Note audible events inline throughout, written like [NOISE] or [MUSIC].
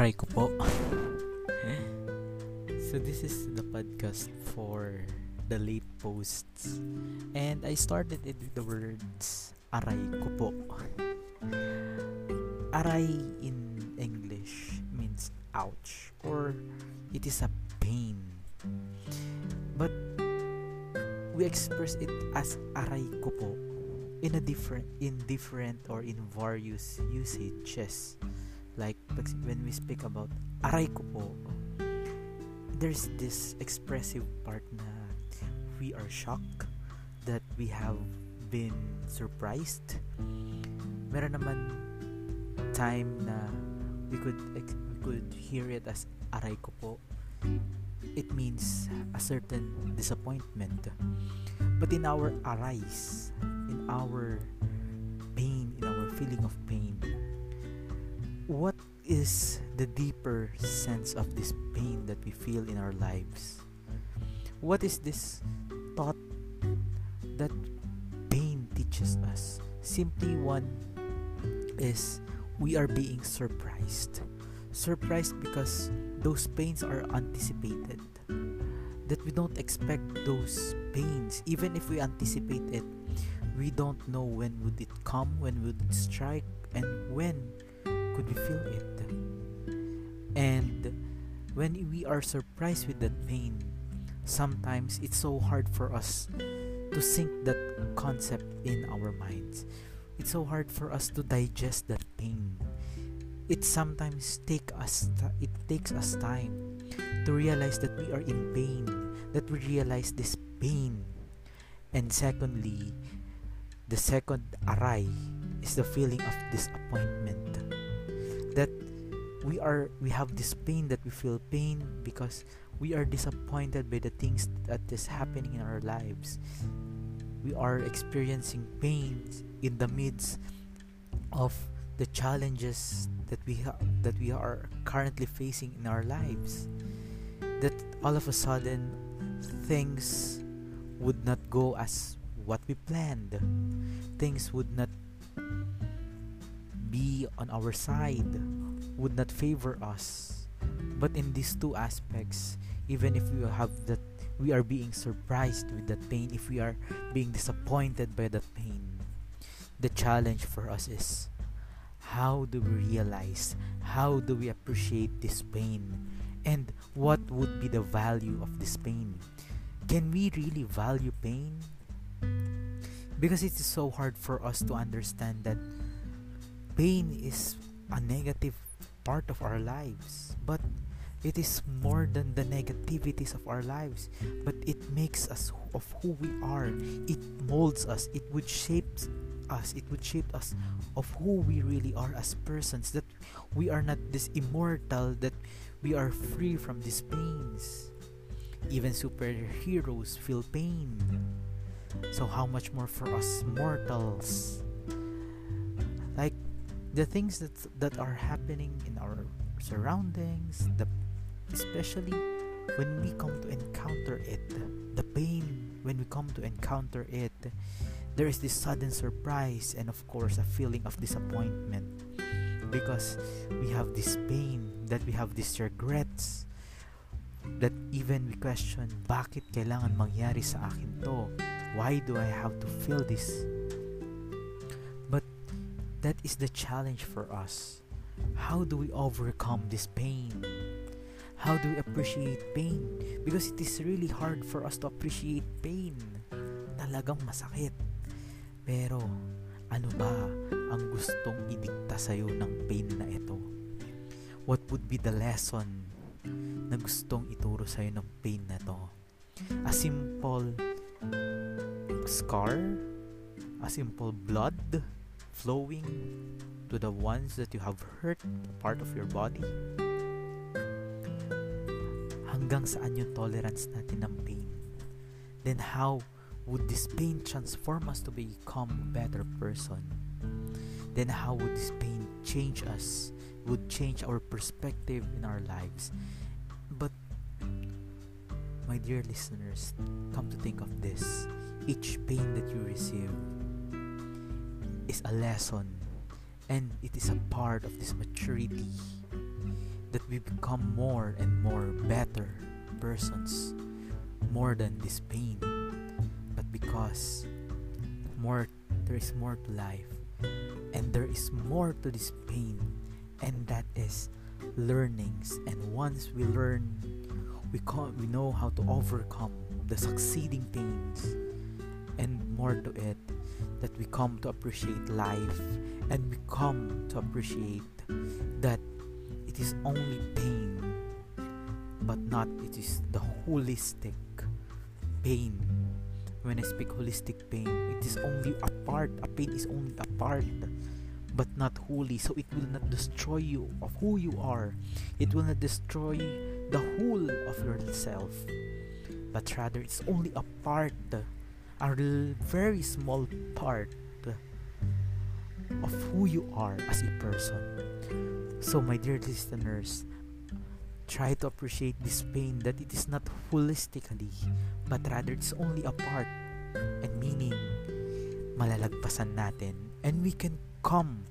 Aray ko po. [LAUGHS] so this is the podcast for the late posts. And I started it with the words aray ko po. [LAUGHS] Aray in English means ouch or it is a pain. But we express it as aray ko po in a different in different or in various usages like when we speak about aray ko po there's this expressive part na we are shocked that we have been surprised. Meron naman time na we could we could hear it as aray ko po. It means a certain disappointment. But in our arise in our pain, in our feeling of pain, what is the deeper sense of this pain that we feel in our lives? What is this thought that pain teaches us? Simply one is we are being surprised. Surprised because those pains are anticipated. That we don't expect those pains, even if we anticipate it, we don't know when would it come, when would it strike, and when could we feel it. And when we are surprised with that pain, sometimes it's so hard for us to sink that concept in our minds. It's so hard for us to digest that pain. It sometimes take us it takes us time to realize that we are in pain, that we realize this pain. And secondly, the second aray is the feeling of disappointment. That we are we have this pain that we feel pain because we are disappointed by the things that is happening in our lives. We are experiencing pain in the midst of the challenges that we ha- that we are currently facing in our lives. That all of a sudden things would not go as what we planned. Things would not be on our side, would not favor us. But in these two aspects, even if we have that we are being surprised with that pain, if we are being disappointed by that pain, the challenge for us is how do we realize, how do we appreciate this pain, and what would be the value of this pain? Can we really value pain? because it is so hard for us to understand that pain is a negative part of our lives but it is more than the negativities of our lives. But it makes us of who we are. It molds us. It would shape us. It would shape us of who we really are as persons. That we are not this immortal that we are free from these pains. Even superheroes feel pain. So, how much more for us mortals? Like the things that that are happening in our surroundings, the especially when we come to encounter it, the pain when we come to encounter it, there is this sudden surprise and of course a feeling of disappointment because we have this pain that we have these regrets that even we question bakit kailangan mangyari sa akin to why do I have to feel this? That is the challenge for us. How do we overcome this pain? How do we appreciate pain? Because it is really hard for us to appreciate pain. Talagang masakit. Pero, ano ba ang gustong idikta sa'yo ng pain na ito? What would be the lesson na gustong ituro sa'yo ng pain na to? A simple scar, a simple blood flowing to the ones that you have hurt, part of your body. Hanggang saan yung tolerance natin ng pain? Then how would this pain transform us to become a better person? Then how would this pain change us? Would change our perspective in our lives? But my dear listeners, come to think of this each pain that you receive is a lesson and it is a part of this maturity that we become more and more better persons more than this pain. But because more there is more to life and there is more to this pain and that is learnings. And once we learn we can we know how to overcome the succeeding pains and more to it that we come to appreciate life and we come to appreciate that it is only pain but not it is the holistic pain. When i speak holistic pain it is only a part a pain is only a part but not wholly. So it will not destroy you of who you are. It will not destroy the whole of yourself but rather it's only a part a very small part of who you are as a person. So my dear listeners try to appreciate this pain that it is not holistically but rather it's only a part and meaning malalagpasan natin. And we can come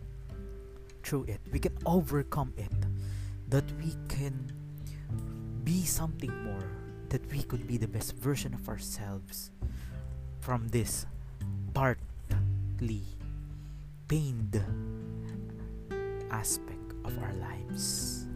through it. We can overcome it. That we can be something more. That we could be the best version of ourselves from this partly pained aspect of our lives